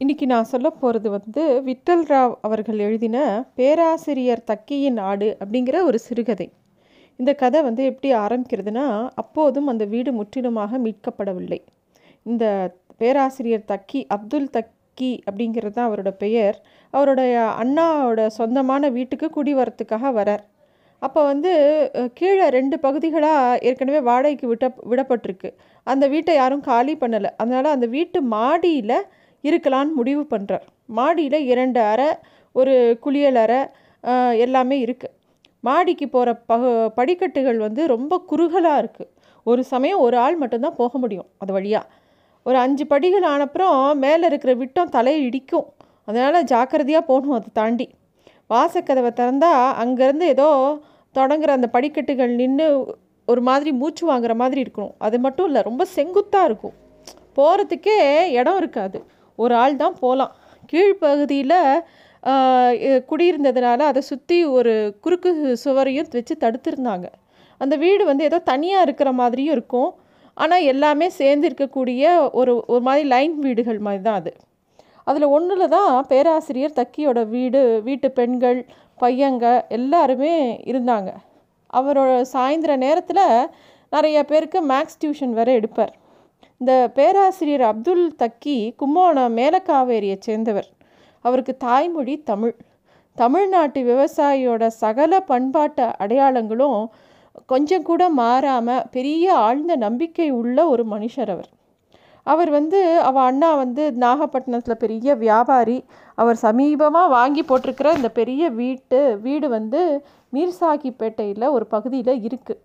இன்றைக்கி நான் சொல்ல போகிறது வந்து விட்டல் ராவ் அவர்கள் எழுதின பேராசிரியர் தக்கியின் ஆடு அப்படிங்கிற ஒரு சிறுகதை. இந்த கதை வந்து எப்படி ஆரம்பிக்கிறதுனா அப்போதும் அந்த வீடு முற்றிலுமாக மீட்கப்படவில்லை. இந்த பேராசிரியர் தக்கி அப்துல் தக்கி அப்படிங்கிறது தான் அவரோட பெயர். அவருடைய அண்ணாவோட சொந்தமான வீட்டுக்கு குடி வரத்துக்காக வரார். அப்போ வந்து கீழே ரெண்டு பகுதிகளாக ஏற்கனவே வாடகைக்கு விட்ட விடப்பட்டிருக்கு. அந்த வீட்டை யாரும் காலி பண்ணலை. அதனால் அந்த வீட்டு மாடியில் இருக்கலான்னு முடிவு பண்ணுறார் மாடியில் இரண்டு அறை ஒரு குளியல் அறை எல்லாமே இருக்குது மாடிக்கு போகிற பக படிக்கட்டுகள் வந்து ரொம்ப குறுகலாக இருக்குது ஒரு சமயம் ஒரு ஆள் மட்டும்தான் போக முடியும் அது வழியாக ஒரு அஞ்சு படிகள் ஆனப்புறம் மேலே இருக்கிற விட்டம் தலையை இடிக்கும். அதனால் ஜாக்கிரதையாக போகணும் அதை தாண்டி. வாசக்கதவை திறந்தால் அங்கேருந்து ஏதோ தொடங்குற அந்த படிக்கட்டுகள் நின்று ஒரு மாதிரி மூச்சு வாங்குற மாதிரி இருக்கணும். அது மட்டும் இல்லை ரொம்ப செங்குத்தாக இருக்கும். போகிறதுக்கே இடம் இருக்காது. ஒரு ஆள் தான் போகலாம் கீழ்ப்பகுதியில் குடியிருந்ததுனால அதை சுற்றி ஒரு குறுக்கு சுவரையும் வச்சு தடுத்துருந்தாங்க. அந்த வீடு வந்து ஏதோ தனியாக இருக்கிற மாதிரியும் இருக்கும். ஆனால் எல்லாமே சேர்ந்து இருக்கக்கூடிய ஒரு ஒரு மாதிரி லைன் வீடுகள் மாதிரி தான் அது. அதில் ஒன்றில் தான் பேராசிரியர் தக்கியோட வீடு வீட்டு பெண்கள் பையங்க எல்லாருமே இருந்தாங்க. அவரோட சாயந்தர நேரத்தில் நிறைய பேருக்கு மேக்ஸ் டியூஷன் வேறு எடுப்பார். இந்த பேராசிரியர் அப்துல் தக்கி கும்போணம் மேலக்காவேரியை சேர்ந்தவர். அவருக்கு தாய்மொழி தமிழ். தமிழ்நாட்டு விவசாயியோட சகல பண்பாட்டு அடையாளங்களும் கொஞ்சம் கூட மாறாமல் பெரிய ஆழ்ந்த நம்பிக்கை உள்ள ஒரு மனுஷர் அவர். அவர் வந்து அவ அண்ணா வந்து நாகப்பட்டினத்தில் பெரிய வியாபாரி. அவர் சமீபமாக வாங்கி போட்டிருக்கிற இந்த பெரிய வீட்டு வீடு வந்து மீர்சாகிப்பேட்டையில் ஒரு பகுதியில் இருக்குது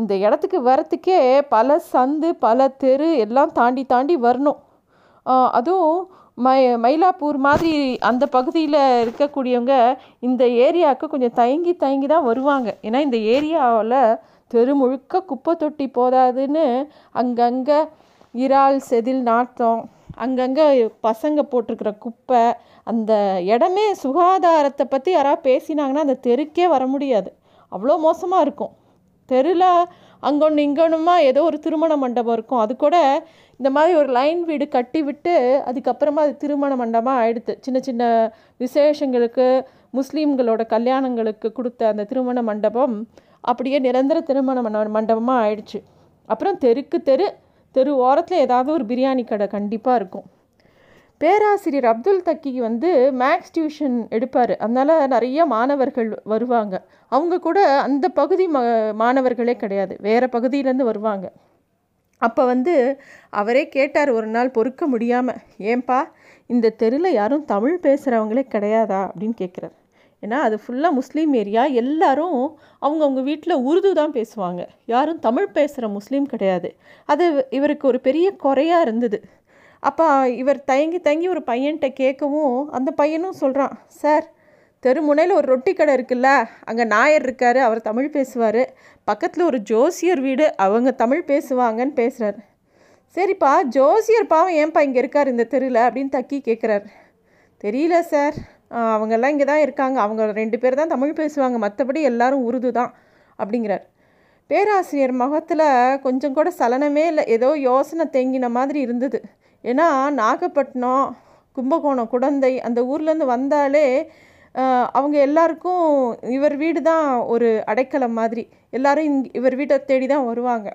இந்த இடத்துக்கு வரத்துக்கே பல சந்து பல தெரு எல்லாம் தாண்டி தாண்டி வரணும். அதுவும் மை மயிலாப்பூர் மாதிரி அந்த பகுதியில் இருக்கக்கூடியவங்க இந்த ஏரியாவுக்கு கொஞ்சம் தயங்கி தயங்கி தான் வருவாங்க. ஏன்னா இந்த ஏரியாவில் தெரு முழுக்க குப்பை தொட்டி போதாதுன்னு அங்கங்கே இறால் செதில் நாட்டம் அங்கங்கே பசங்க போட்டிருக்கிற குப்பை அந்த இடமே சுகாதாரத்தை பற்றி யாராவது பேசினாங்கன்னா அந்த தெருக்கே வர முடியாது. அவ்வளோ மோசமாக இருக்கும். தெருவில் அங்கொன்று இங்கொன்னுமா ஏதோ ஒரு திருமண மண்டபம் இருக்கும். அது கூட இந்த மாதிரி ஒரு லைன் வீடு கட்டி விட்டு அதுக்கப்புறமா அது திருமண மண்டபமாக ஆயிடுது. சின்ன சின்ன விசேஷங்களுக்கு முஸ்லீம்களோட கல்யாணங்களுக்கு கொடுத்த அந்த திருமண மண்டபம் அப்படியே நிரந்தர திருமண மண்ட மண்டபமாக ஆயிடுச்சு. அப்புறம் தெருக்கு தெரு தெரு ஓரத்தில் ஏதாவது ஒரு பிரியாணி கடை கண்டிப்பாக இருக்கும். பேராசிரியர் அப்துல் தக்கி வந்து மேக்ஸ் டியூஷன் எடுப்பார். அதனால் நிறைய மாணவர்கள் வருவாங்க. அவங்க கூட அந்த பகுதி ம மாணவர்களே கிடையாது. வேறு பகுதியிலேருந்து வருவாங்க. அப்போ வந்து அவரே கேட்டார் ஒரு நாள் பொறுக்க முடியாமல் ஏன்பா இந்த தெருவில் யாரும் தமிழ் பேசுகிறவங்களே கிடையாதா? அப்படின்னு கேட்குறாரு ஏன்னா அது ஃபுல்லாக முஸ்லீம் ஏரியா. எல்லாரும் அவங்கவுங்க வீட்டில் உருது தான் பேசுவாங்க. யாரும் தமிழ் பேசுகிற முஸ்லீம் கிடையாது. அது இவருக்கு ஒரு பெரிய குறையாக இருந்தது. அப்போ இவர் தயங்கி தயங்கி ஒரு பையன்கிட்ட கேட்கவும் அந்த பையனும் சொல்கிறான் சார் தெருமுனையில் ஒரு ரொட்டி கடை இருக்குல்ல அங்கே நாயர் இருக்கார் அவர் தமிழ் பேசுவார். பக்கத்தில் ஒரு ஜோசியர் வீடு அவங்க தமிழ் பேசுவாங்கன்னு பேசுகிறாரு சரிப்பா ஜோசியர் பாவம் ஏன்பா இங்கே இருக்கார் இந்த தெருவில் அப்படின்னு தக்கி கேட்குறாரு தெரியல சார். அவங்கெல்லாம் இங்கே தான் இருக்காங்க. அவங்க ரெண்டு பேர் தான் தமிழ் பேசுவாங்க. மற்றபடி எல்லாரும் உருது தான் அப்படிங்கிறார். பேராசிரியர் முகத்தில் கொஞ்சம் கூட சலனமே இல்லை. ஏதோ யோசனை தேங்கின மாதிரி இருந்தது. ஏன்னா நாகப்பட்டினம் கும்பகோணம் குடந்தை அந்த ஊர்லேருந்து வந்தாலே அவங்க எல்லாருக்கும் இவர் வீடு தான் ஒரு அடைக்கலம் மாதிரி. எல்லாரும் இங் இவர் வீட்டை தேடி தான் வருவாங்க.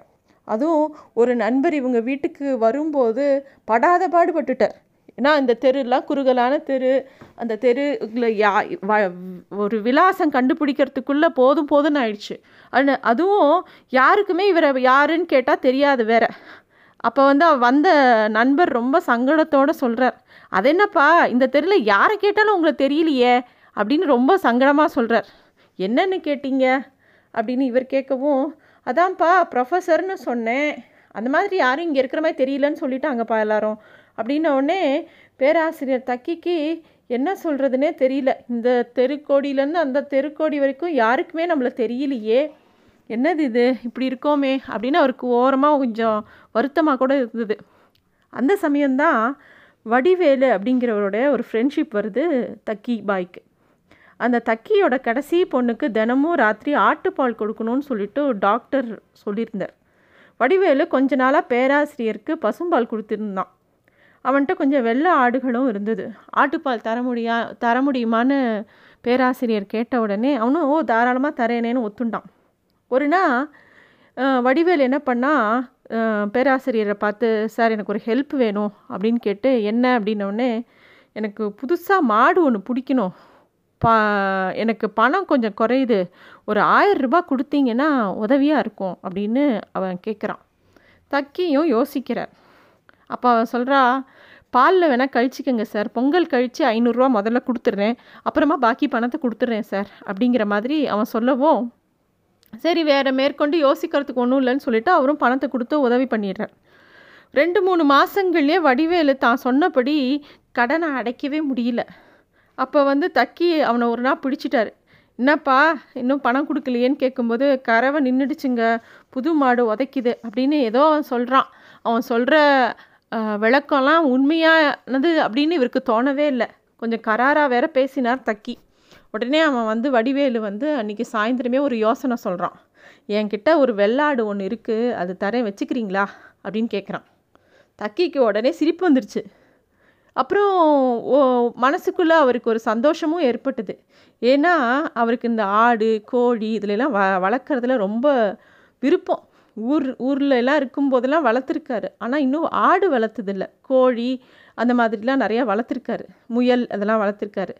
அதுவும் ஒரு நண்பர் இவங்க வீட்டுக்கு வரும்போது படாத பாடுபட்டுட்டார். ஏன்னா இந்த தெருலாம் குறுகலான தெரு. அந்த தெருல யா வ- ஒரு விலாசம் கண்டுபிடிக்கிறதுக்குள்ளே போதும் போதும்னு ஆயிடுச்சு. அது அதுவும் யாருக்குமே இவரை யாருன்னு கேட்டால் தெரியாது வேற. அப்போ வந்து அவ வந்த நண்பர் ரொம்ப சங்கடத்தோட சொல்கிறார் அது என்னப்பா இந்த தெருவில் யாரை கேட்டாலும் உங்களுக்கு தெரியலையே? அப்படின்னு ரொம்ப சங்கடமாக சொல்கிறார் என்னன்னு கேட்டீங்க? அப்படின்னு இவர் கேட்கவும் அதான்ப்பா ப்ரொஃபஸர்னு சொன்னேன். அந்த மாதிரி யாரும் இங்கே இருக்கிற மாதிரி தெரியலன்னு சொல்லிட்டாங்கப்பா எல்லாரும். அப்படின்ன உடனே பேராசிரியர் தக்கிக்கு என்ன சொல்கிறதுனே தெரியல. இந்த தெருக்கோடியிலேருந்து அந்த தெருக்கோடி வரைக்கும் யாருக்குமே நம்மளை தெரியலையே. என்னது இது? இப்படி இருக்கோமே அப்படின்னு அவருக்கு ஓரமாக கொஞ்சம் வருத்தமாக கூட இருந்தது. அந்த சமயம்தான் வடிவேலு அப்படிங்கிறவரோட ஒரு ஃப்ரெண்ட்ஷிப் வருது தக்கி பாய்க்கு. அந்த தக்கியோட கடைசி பொண்ணுக்கு தினமும் ராத்திரி ஆட்டுப்பால் கொடுக்கணும்னு சொல்லிட்டு டாக்டர் சொல்லியிருந்தார். வடிவேலு கொஞ்ச நாளாக பேராசிரியருக்கு பசும்பால் கொடுத்துருந்தான். அவன்கிட்ட கொஞ்சம் வெள்ளை ஆடுகளும் இருந்தது. ஆட்டுப்பால் தர முடியா தர முடியுமான்னு பேராசிரியர் கேட்ட உடனே அவனும் ஓ தாராளமாக தரேனேன்னு ஒத்துண்டான். ஒரு நாள் வடிவேல் என்ன பண்ணால் பேராசிரியரை பார்த்து சார் எனக்கு ஒரு ஹெல்ப் வேணும் அப்படின்னு கேட்டு என்ன? அப்படின்னோடனே எனக்கு புதுசாக மாடு ஒன்று பிடிக்கணும். பா எனக்கு பணம் கொஞ்சம் குறையுது. ஒரு ஆயிரம் ரூபாய் கொடுத்தீங்கன்னா உதவியாக இருக்கும் அப்படின்னு அவன் கேட்குறான் தக்கியும் யோசிக்கிறார். அப்போ அவன் சொல்கிறா பாலில் வேணால் கழிச்சிக்கங்க சார். பொங்கல் கழித்து ஐநூறுரூவா முதல்ல கொடுத்துட்றேன். அப்புறமா பாக்கி பணத்தை கொடுத்துட்றேன் சார். அப்படிங்கிற மாதிரி அவன் சொல்லவும் சரி வேறு மேற்கொண்டு யோசிக்கிறதுக்கு ஒன்றும் இல்லைன்னு சொல்லிட்டு அவரும் பணத்தை கொடுத்து உதவி பண்ணிடுறார். ரெண்டு மூணு மாதங்கள்லேயே வடிவேலு தான் சொன்னபடி கடனை அடைக்கவே முடியல. அப்போ வந்து தக்கி அவனை ஒரு நாள் பிடிச்சிட்டாரு. என்னப்பா இன்னும் பணம் கொடுக்கலையேன்னு கேட்கும்போது கறவை நின்றுடுச்சுங்க புது மாடு உதைக்குது அப்படின்னு ஏதோ அவன் சொல்கிறான் அவன் சொல்கிற விளக்கம்லாம் உண்மையானது அப்படின்னு இவருக்கு தோணவே இல்லை. கொஞ்சம் கராராக வேற பேசினார் தக்கி. உடனே அவன் வந்து வடிவேலு வந்து அன்றைக்கி சாயந்தரமே ஒரு யோசனை சொல்கிறான் என்கிட்ட ஒரு வெள்ளாடு ஒன்று இருக்குது அது தரேன் வச்சுக்கிறீங்களா? அப்படின்னு கேட்குறான் தக்கிக்கு உடனே சிரிப்பு வந்துருச்சு. அப்புறம் ஓ மனசுக்குள்ளே அவருக்கு ஒரு சந்தோஷமும் ஏற்பட்டது. ஏன்னா அவருக்கு இந்த ஆடு கோழி இதுலலாம் வ வளர்க்குறதுல ரொம்ப விருப்பம். ஊர் ஊரில் எல்லாம் இருக்கும்போதெல்லாம் வளர்த்துருக்காரு. ஆனால் இன்னும் ஆடு வளர்த்ததில்ல. கோழி அந்த மாதிரிலாம் நிறையா வளர்த்துருக்காரு. முயல் அதெல்லாம் வளர்த்துருக்காரு.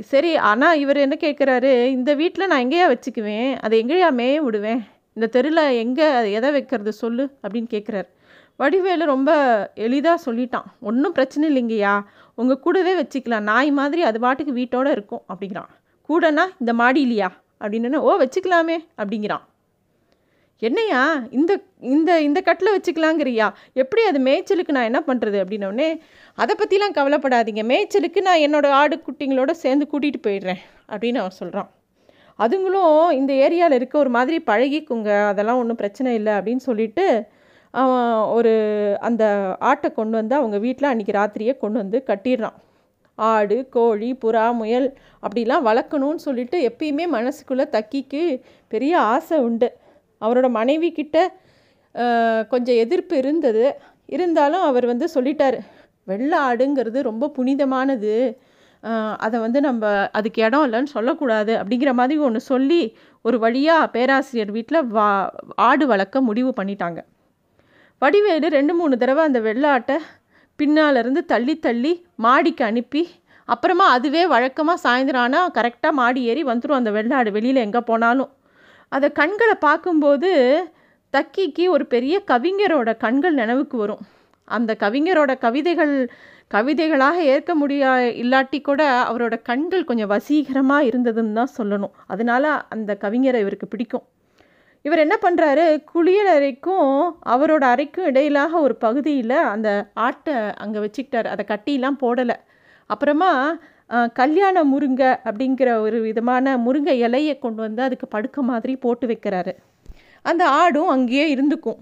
சரி ஆனால் இவர் என்ன கேட்குறாரு இந்த வீட்டில் நான் எங்கேயா வச்சுக்குவேன்? அதை எங்கேயா மேய விடுவேன்? இந்த தெருவில் எங்கே எதை வைக்கிறது சொல்லு? அப்படின்னு கேட்குறாரு வடிவேலு ரொம்ப எளிதாக சொல்லிட்டான். ஒன்றும் பிரச்சனை இல்லைங்கய்யா. உங்கள் கூடவே வச்சுக்கலாம். நாய் மாதிரி அது பாட்டுக்கு வீட்டோட இருக்கும் அப்படிங்கிறான். கூடனா இந்த மாடியிலையா? அப்படின்னு ஓ வச்சுக்கலாமே அப்படிங்கிறான். என்னையா? இந்த இந்த இந்த கட்டில் வச்சுக்கலாங்கிறியா? எப்படி அது மேய்ச்சலுக்கு நான் என்ன பண்ணுறது அப்படின்னோடனே அதை பற்றிலாம் கவலைப்படாதீங்க. மேய்ச்சலுக்கு நான் என்னோட ஆடு குட்டிங்களோட சேர்ந்து கூட்டிகிட்டு போயிடுறேன். அப்படின்னு அவன் சொல்கிறான் அதுங்களும் இந்த ஏரியாவில் இருக்க ஒரு மாதிரி பழகிக்குங்க. அதெல்லாம் ஒன்றும் பிரச்சனை இல்லை. அப்படின்னு சொல்லிட்டு அவன் ஒரு அந்த ஆட்டை கொண்டு வந்து அவங்க வீட்டில் அன்றைக்கி ராத்திரியே கொண்டு வந்து கட்டிடுறான். ஆடு கோழி புறா முயல் அப்படிலாம் வளர்க்கணும்னு சொல்லிட்டு எப்பயுமே மனசுக்குள்ளே தக்கிக்கு பெரிய ஆசை உண்டு. அவரோட மனைவி கிட்ட கொஞ்சம் எதிர்ப்பு இருந்தது. இருந்தாலும் அவர் வந்து சொல்லிட்டார் வெள்ளை ஆடுங்கிறது ரொம்ப புனிதமானது. அதை வந்து நம்ம அதுக்கு இடம் இல்லைன்னு சொல்லக்கூடாது. அப்படிங்கிற மாதிரி ஒன்று சொல்லி ஒரு வழியாக பேராசிரியர் வீட்டில் வா ஆடு வளர்க்க முடிவு பண்ணிட்டாங்க. வடிவேலு ரெண்டு மூணு தடவை அந்த வெள்ளாட்டை பின்னாலேருந்து தள்ளி தள்ளி மாடிக்கு அனுப்பி அப்புறமா அதுவே வழக்கமாக சாயந்தரம் ஆனால் கரெக்டாக மாடி ஏறி வந்துடும் அந்த வெள்ளாடு வெளியில் எங்கே போனாலும். அதை கண்களை பார்க்கும்போது தக்கிக்கு ஒரு பெரிய கவிஞரோட கண்கள் நினைவுக்கு வரும். அந்த கவிஞரோட கவிதைகள் கவிதைகளாக ஏற்க முடியா இல்லாட்டி கூட அவரோட கண்கள் கொஞ்சம் வசீகரமாக இருந்ததுன்னு தான் சொல்லணும். அதனால அந்த கவிஞரை இவருக்கு பிடிக்கும். இவர் என்ன பண்ணுறாரு குளியல் அறைக்கும் அவரோட அறைக்கும் இடையிலாக ஒரு பகுதியில் அந்த ஆட்டை அங்கே வச்சுக்கிட்டார். அதை கட்டிலாம் போடலை. அப்புறமா கல்யாண முருங்கை அப்படிங்கிற ஒரு விதமான முருங்கை இலையை கொண்டு வந்து அதுக்கு படுக்க மாதிரி போட்டு வைக்கிறாரு. அந்த ஆடும் அங்கேயே இருந்துக்கும்.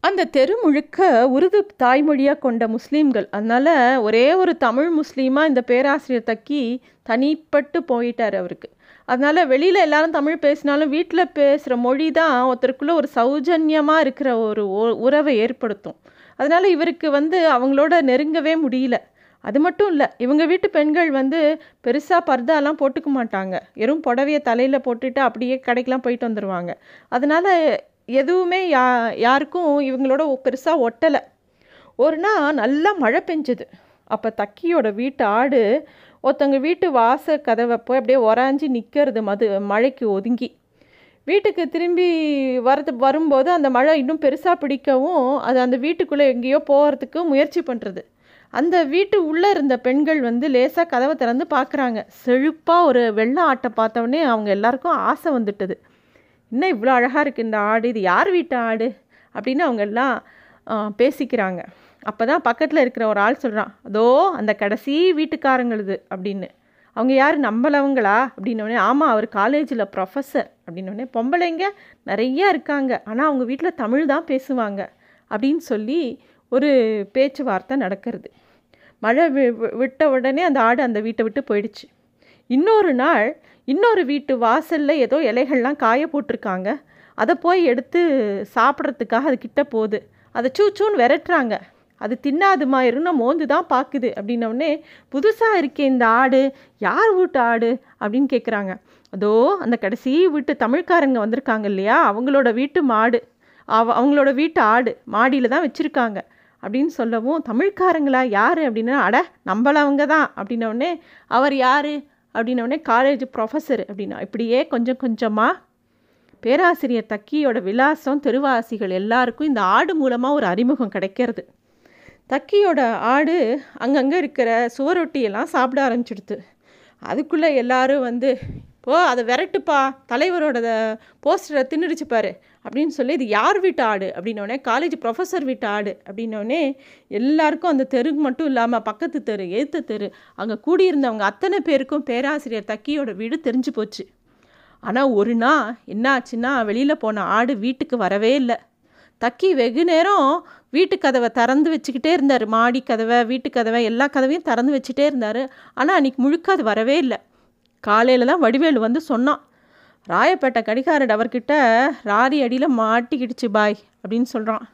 அந்த தெரு முழுக்க உருது தாய்மொழியாக கொண்ட முஸ்லீம்கள். அதனால் ஒரே ஒரு தமிழ் முஸ்லீமாக இந்த பேராசிரியர் தக்கி தனிப்பட்டு போயிட்டார் அவருக்கு. அதனால் வெளியில் எல்லாரும் தமிழ் பேசினாலும் வீட்டில் பேசுகிற மொழி தான் ஒருத்தருக்குள்ளே ஒரு சௌஜன்யமாக இருக்கிற ஒரு உறவை ஏற்படுத்தும். அதனால் இவருக்கு வந்து அவங்களோட நெருங்கவே முடியல. அது மட்டும் இல்லை இவங்க வீட்டு பெண்கள் வந்து பெருசாக பர்தாலாம் போட்டுக்க மாட்டாங்க. வெறும் புடவைய தலையில் போட்டுட்டு அப்படியே கடைக்கெலாம் போயிட்டு வந்துடுவாங்க அதனால் எதுவுமே யா யாருக்கும் இவங்களோட பெருசாக ஒட்டலை. ஒரு நாள் நல்லா மழை பெஞ்சது. அப்போ தக்கியோட வீட்டு ஆடு ஒருத்தங்க வீட்டு வாச கதவை போய் அப்படியே உராஞ்சி நிற்கிறது மது மழைக்கு ஒதுங்கி. வீட்டுக்கு திரும்பி வரது வரும்போது அந்த மழை இன்னும் பெருசாக பிடிக்கவும் அது அந்த வீட்டுக்குள்ளே எங்கேயோ போகிறதுக்கு முயற்சி பண்ணுறது அந்த வீட்டு உள்ளே இருந்த பெண்கள் வந்து லேசாக கதவை திறந்து பார்க்குறாங்க. செழுப்பாக ஒரு வெள்ளை ஆட்டை பார்த்தவொடனே அவங்க எல்லாருக்கும் ஆசை வந்துட்டது. இன்னும் இவ்வளோ அழகாக இருக்குது இந்த ஆடு? இது யார் வீட்டு ஆடு? அப்படின்னு அவங்க எல்லாம் பேசிக்கிறாங்க. அப்போ தான் பக்கத்தில் இருக்கிற ஒரு ஆள் சொல்கிறான் அதோ அந்த கடைசி வீட்டுக்காரங்களுது அப்படின்னு. அவங்க யார்? நம்பலவங்களா அப்படின்னோடனே ஆமாம் அவர் காலேஜில் ப்ரொஃபஸர் அப்படின்னோடனே பொம்பளைங்க நிறையா இருக்காங்க. ஆனால் அவங்க வீட்டில் தமிழ் தான் பேசுவாங்க அப்படின்னு சொல்லி ஒரு பேச்சுவார்த்தை நடக்கிறது. மழை வி- விட்ட உடனே அந்த ஆடு அந்த வீட்டை விட்டு போயிடுச்சு. இன்னொரு நாள் இன்னொரு வீட்டு வாசலில் ஏதோ இலைகள்லாம் காய போட்டிருக்காங்க. அதை போய் எடுத்து சாப்பிட்றதுக்காக அது கிட்ட போகுது. அதை சூச்சூன்னு விரட்டுறாங்க. அது தின்னாதுமா இருன்னா மோந்து தான் பார்க்குது அப்படின்னோடனே புதுசாக இருக்கே இந்த ஆடு. யார் வீட்டு ஆடு? அப்படின்னு கேட்குறாங்க அதோ அந்த கடைசி வீட்டு தமிழ்காரங்க வந்திருக்காங்க இல்லையா? அவங்களோட வீட்டு மாடு. அவ அவங்களோட வீட்டு ஆடு. மாடியில் தான் வச்சுருக்காங்க. அப்படின்னு சொல்லவும் தமிழ்காரங்களா? யார்? அப்படின்னா அட நம்மளவங்க தான். அப்படின்னோடனே அவர் யார்? அப்படின்னோடனே காலேஜ் ப்ரொஃபஸர் அப்படின்னா இப்படியே கொஞ்சம் கொஞ்சமாக பேராசிரியர் தக்கியோட விலாசம் தெருவாசிகள் எல்லாருக்கும் இந்த ஆடு மூலமாக ஒரு அறிமுகம் கிடைக்கிறது. தக்கியோட ஆடு அங்கங்கே இருக்கிற சுவரொட்டியெல்லாம் சாப்பிட ஆரம்பிச்சிடுது. அதுக்குள்ளே எல்லாரும் வந்து போ அதை விரட்டுப்பா. தலைவரோட போஸ்டரை தின்னுடுச்சுப்பார் அப்படின்னு சொல்லி இது யார் வீட்டு ஆடு? அப்படின்னோடனே காலேஜ் ப்ரொஃபஸர் வீட்டு ஆடு. அப்படின்னோடனே எல்லாருக்கும் அந்த தெருக்கு மட்டும் இல்லாமல் பக்கத்து தெரு எழுத்த தெரு அங்கே கூடியிருந்தவங்க அத்தனை பேருக்கும் பேராசிரியர் தக்கியோட வீடு தெரிஞ்சு போச்சு. ஆனால் ஒரு நாள் என்ன ஆச்சுன்னா வெளியில் போன ஆடு வீட்டுக்கு வரவே இல்லை. தக்கி வெகு நேரம் வீட்டு கதவை திறந்து வச்சுக்கிட்டே இருந்தார். மாடி கதவை வீட்டு கதவை எல்லா கதவையும் திறந்து வச்சுட்டே இருந்தார். ஆனால் அன்றைக்கி முழுக்க அது வரவே இல்லை. காலையில் தான் வடிவேலு வந்து சொன்னான் ராயப்பேட்டை கடிகாரட் அவர்கிட்ட ராரி அடியில் மாட்டிக்கிடுச்சு பாய் அப்படின்னு சொல்கிறான்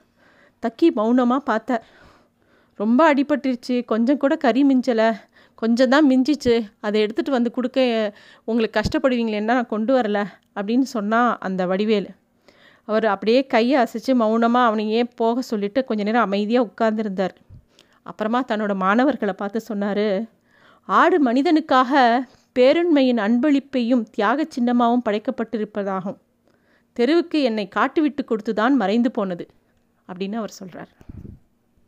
தக்கி மௌனமாக பார்த்த ரொம்ப அடிபட்டுருச்சு கொஞ்சம் கூட கறி மிஞ்சலை கொஞ்சம் தான் மிஞ்சிச்சு அதை எடுத்துகிட்டு வந்து கொடுக்க உங்களுக்கு கஷ்டப்படுவீங்களேன்னா நான் கொண்டு வரல அப்படின்னு சொன்னால் அந்த வடிவேலு. அவர் அப்படியே கையை அசைச்சு மௌனமாக அவனை ஏன் போக சொல்லிவிட்டு கொஞ்ச நேரம் அமைதியாக உட்கார்ந்துருந்தார். அப்புறமா தன்னோட மாணவர்களை பார்த்து சொன்னார் ஆடு மனிதனுக்காக பேருண்மையின் அன்பளிப்பையும் தியாக சின்னமாகவும் படைக்கப்பட்டிருப்பதாகும். தெருவுக்கு என்னை காட்டுவிட்டு கொடுத்துதான் மறைந்து போனது அப்படின்னு அவர் சொல்கிறார்